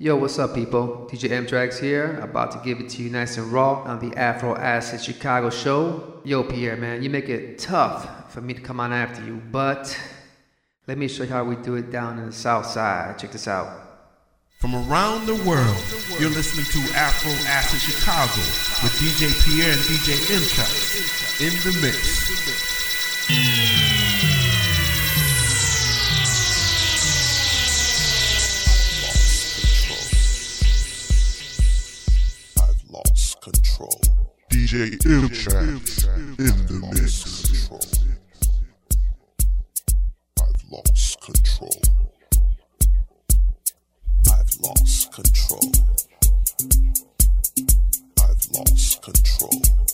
Yo, what's up, people? DJ M-TRAXXX here, about to give it to you nice and raw on the Afro Acid Chicago show. Yo, Pierre, man, you make it tough for me to come on after you, but let me show you how we do it down in the South Side. Check this out. From around the world, you're listening to Afro Acid Chicago with DJ Pierre and DJ M-TRAXXX in the mix. Control. DJ M-TRAXXX in the mix. Control. I've lost control. I've lost control. I've lost control.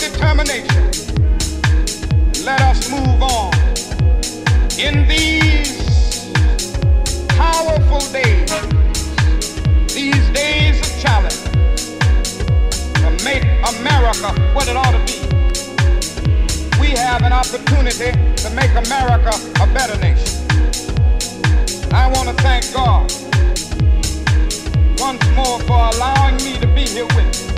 Determination. Let us move on in these powerful days, these days of challenge, to make America what it ought to be. We have an opportunity to make America a better nation. I want to thank God once more for allowing me to be here with you.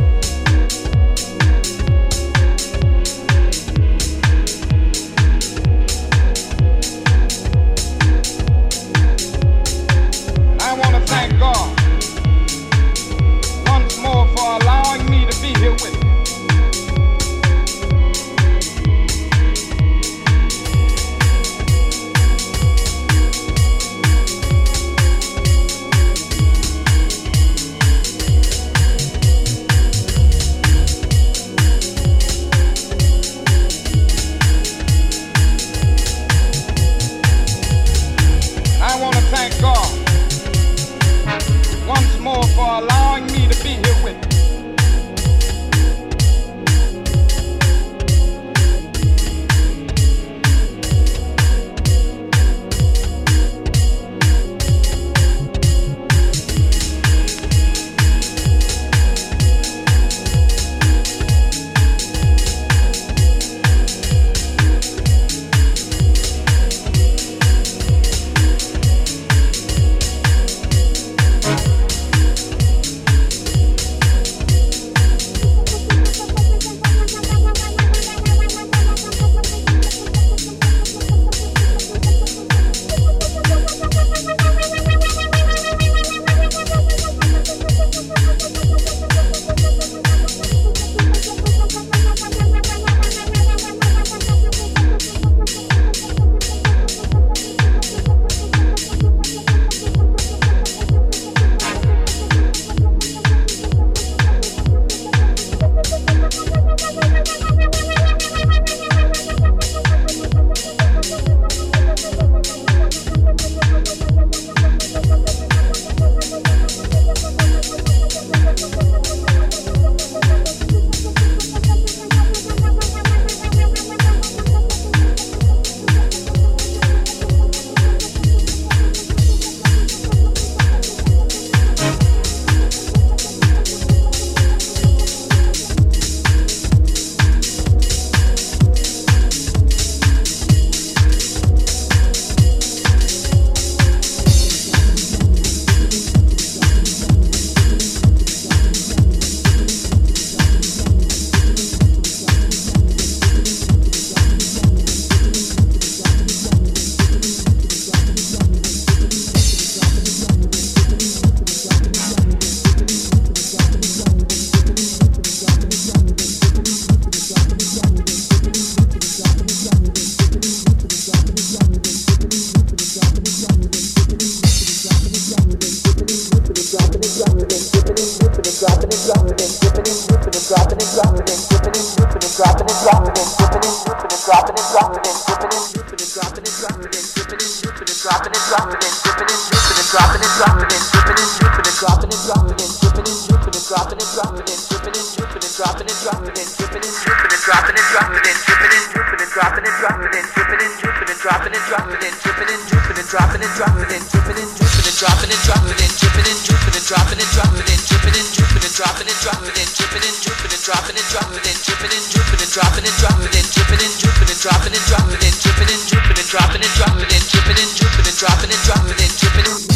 Dropping and dropping and dripping and dripping and dropping and drip it and dropping and dripping and dripping and dropping and dropping and dropping and dripping and dripping and dropping and dropping and dripping and dropping and dripping and droop it and dropping and dripping and dripping and dropping and dropping and dripping and dripping and dropping and dropping and dripping and dripping and dropping and dropping and dripping and dripping and dropping and dropping and dripping and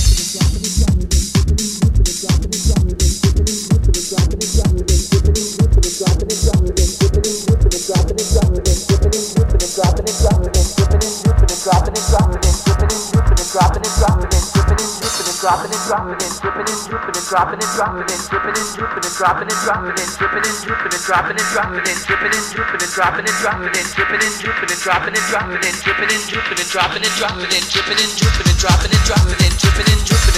dripping and soup and dropping and dropping and dripping and dripping and dropping and dropping and dripping and dripping and dropping and dropping and dripping and dripping and dropping and dropping and dripping and dripping and dropping and dropping and dripping and dripping and dropping and dropping and dripping and dripping and dropping and dropping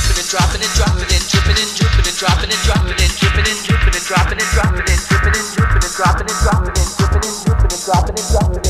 dripping and dropping and dropping and dripping and dripping and dropping and dropping and dripping and dripping and dropping and dropping and dripping and dripping and dropping and dropping and dripping and dripping and dropping and dropping.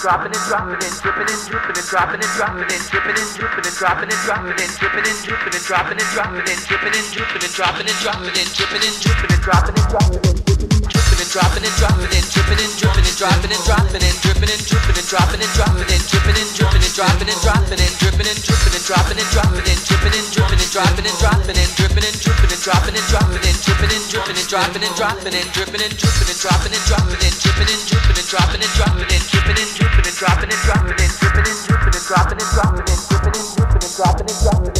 Dropping and dropping and dripping and dripping and dropping and dropping and dripping and dripping and dropping and dropping and dripping and dripping and dropping and dropping and dripping and dropping and dropping and dripping and dripping and dropping and dropping and dripping and dripping and dropping and dropping and dripping and dripping and dropping and dropping and dripping and dripping and dropping and dropping and dripping and dripping and dropping and dropping and dripping and dripping and dropping and dropping and dripping and dripping and dropping and dropping and dripping and dripping and dropping and dropping and dripping and dripping and dropping and dropping and dripping and dripping and dropping and dropping and dripping and dripping and dropping and dropping and dripping and dripping and dropping and dropping and dripping and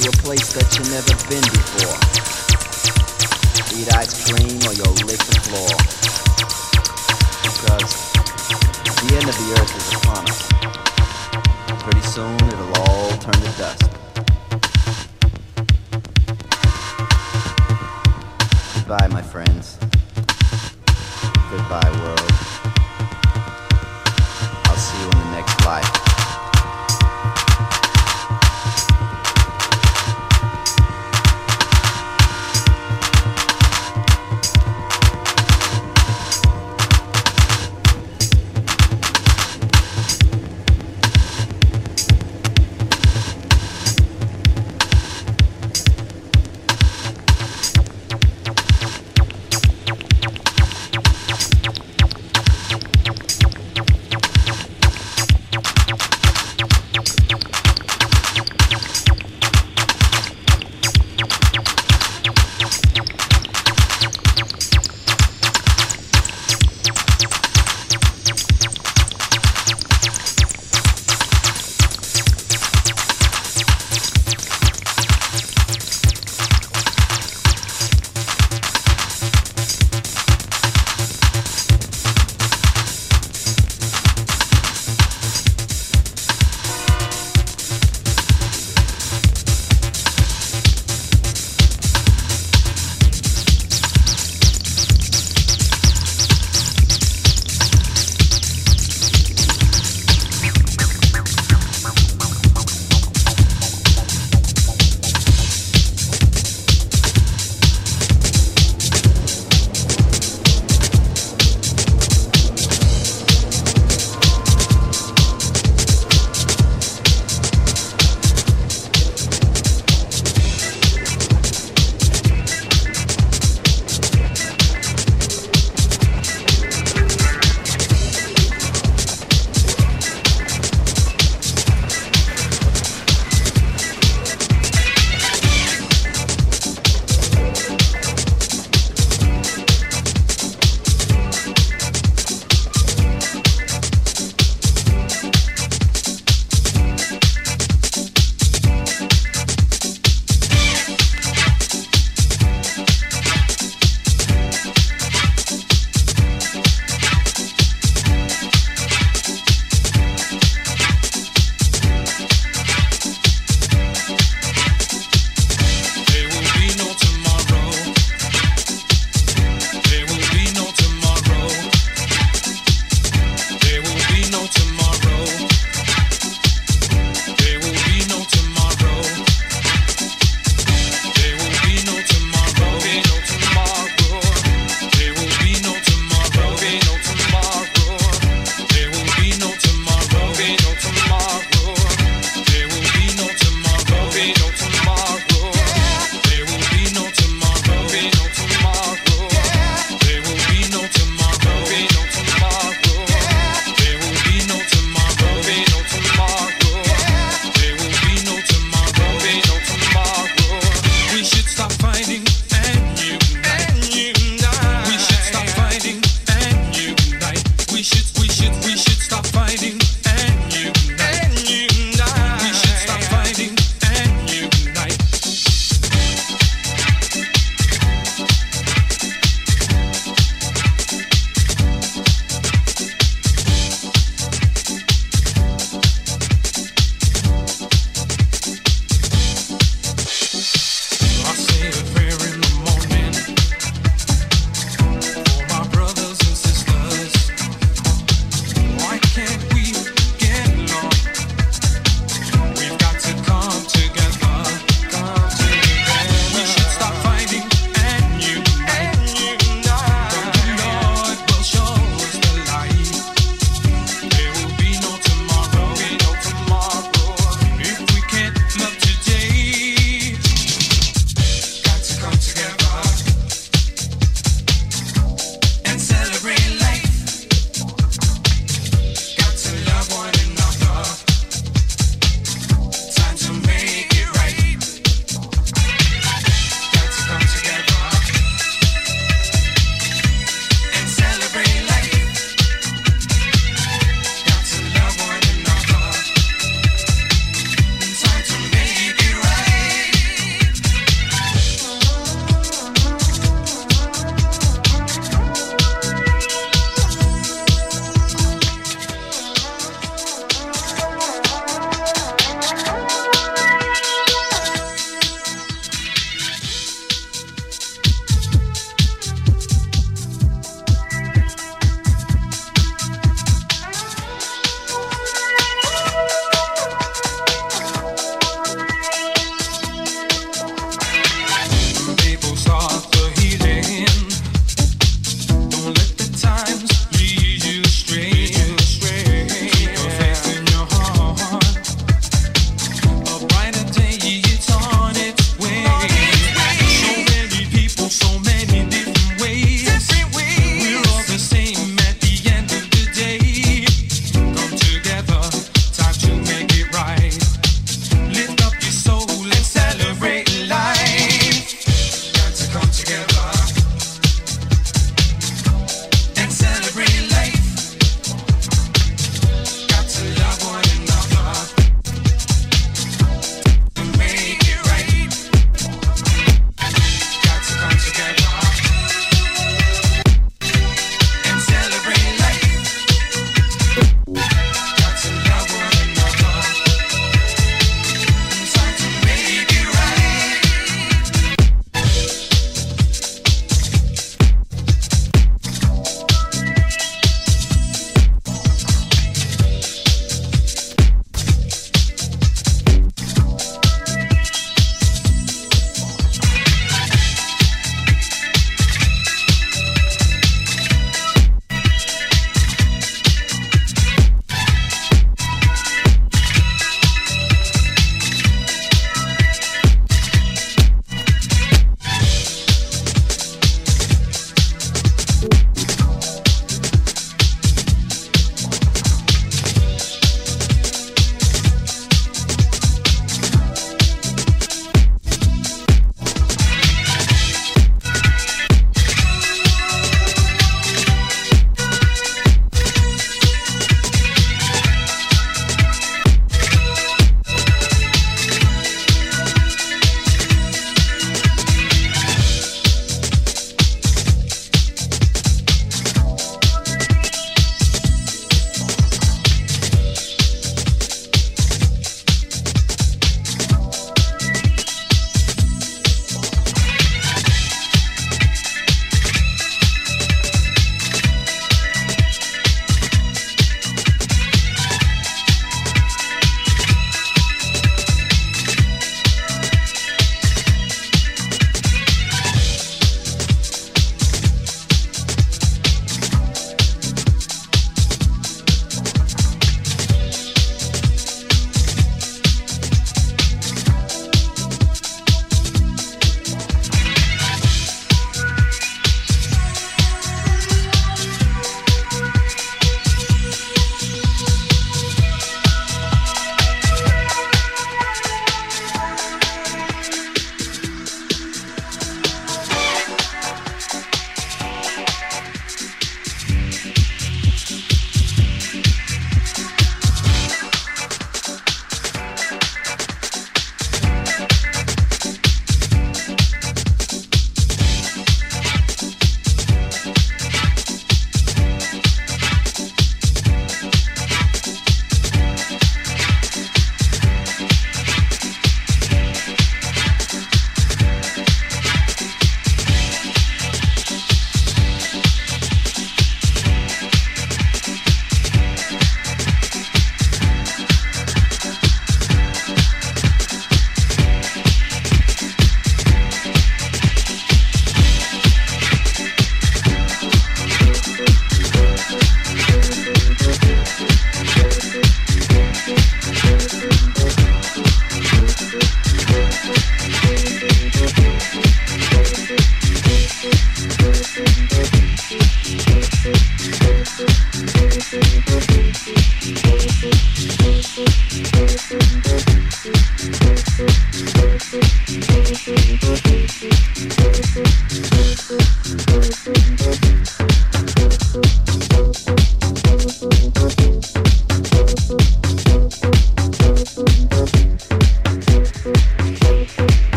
To a place that you've never been before. Eat ice cream or you'll lick the floor. Because the end of the earth is upon us. Pretty soon it'll all turn to dust. Goodbye, my friends. Goodbye, world. I'll see you in the next life.